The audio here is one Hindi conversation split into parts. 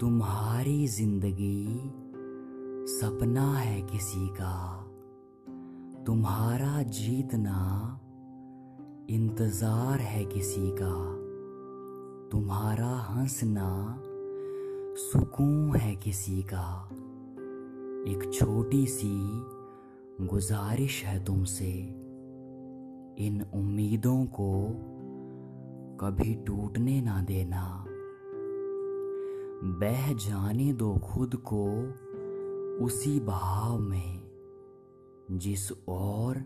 तुम्हारी ज़िंदगी सपना है किसी का। तुम्हारा जीतना इंतज़ार है किसी का। तुम्हारा हंसना सुकून है किसी का। एक छोटी सी गुजारिश है तुमसे। इन उम्मीदों को कभी टूटने ना देना। बह जाने दो खुद को उसी बहाव में, जिस और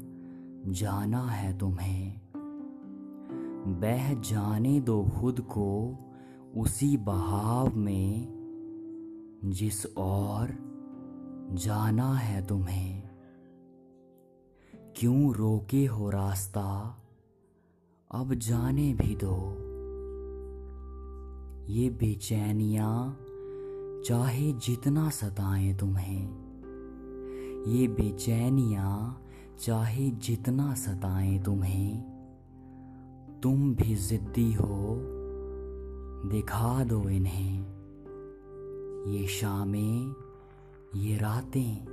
जाना है तुम्हें। बह जाने दो खुद को उसी बहाव में, जिस और जाना है तुम्हें। क्यों रोके हो रास्ता? अब जाने भी दो। ये बेचैनियाँ चाहे जितना सताए तुम्हें। ये बेचैनियाँ चाहे जितना सताए तुम्हें। तुम भी जिद्दी हो, दिखा दो इन्हें। ये शामें, ये रातें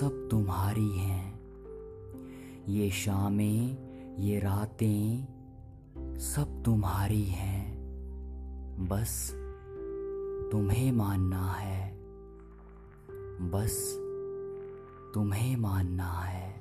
सब तुम्हारी हैं। ये शामें, ये रातें सब तुम्हारी हैं। बस तुम्हें मानना है। बस तुम्हें मानना है।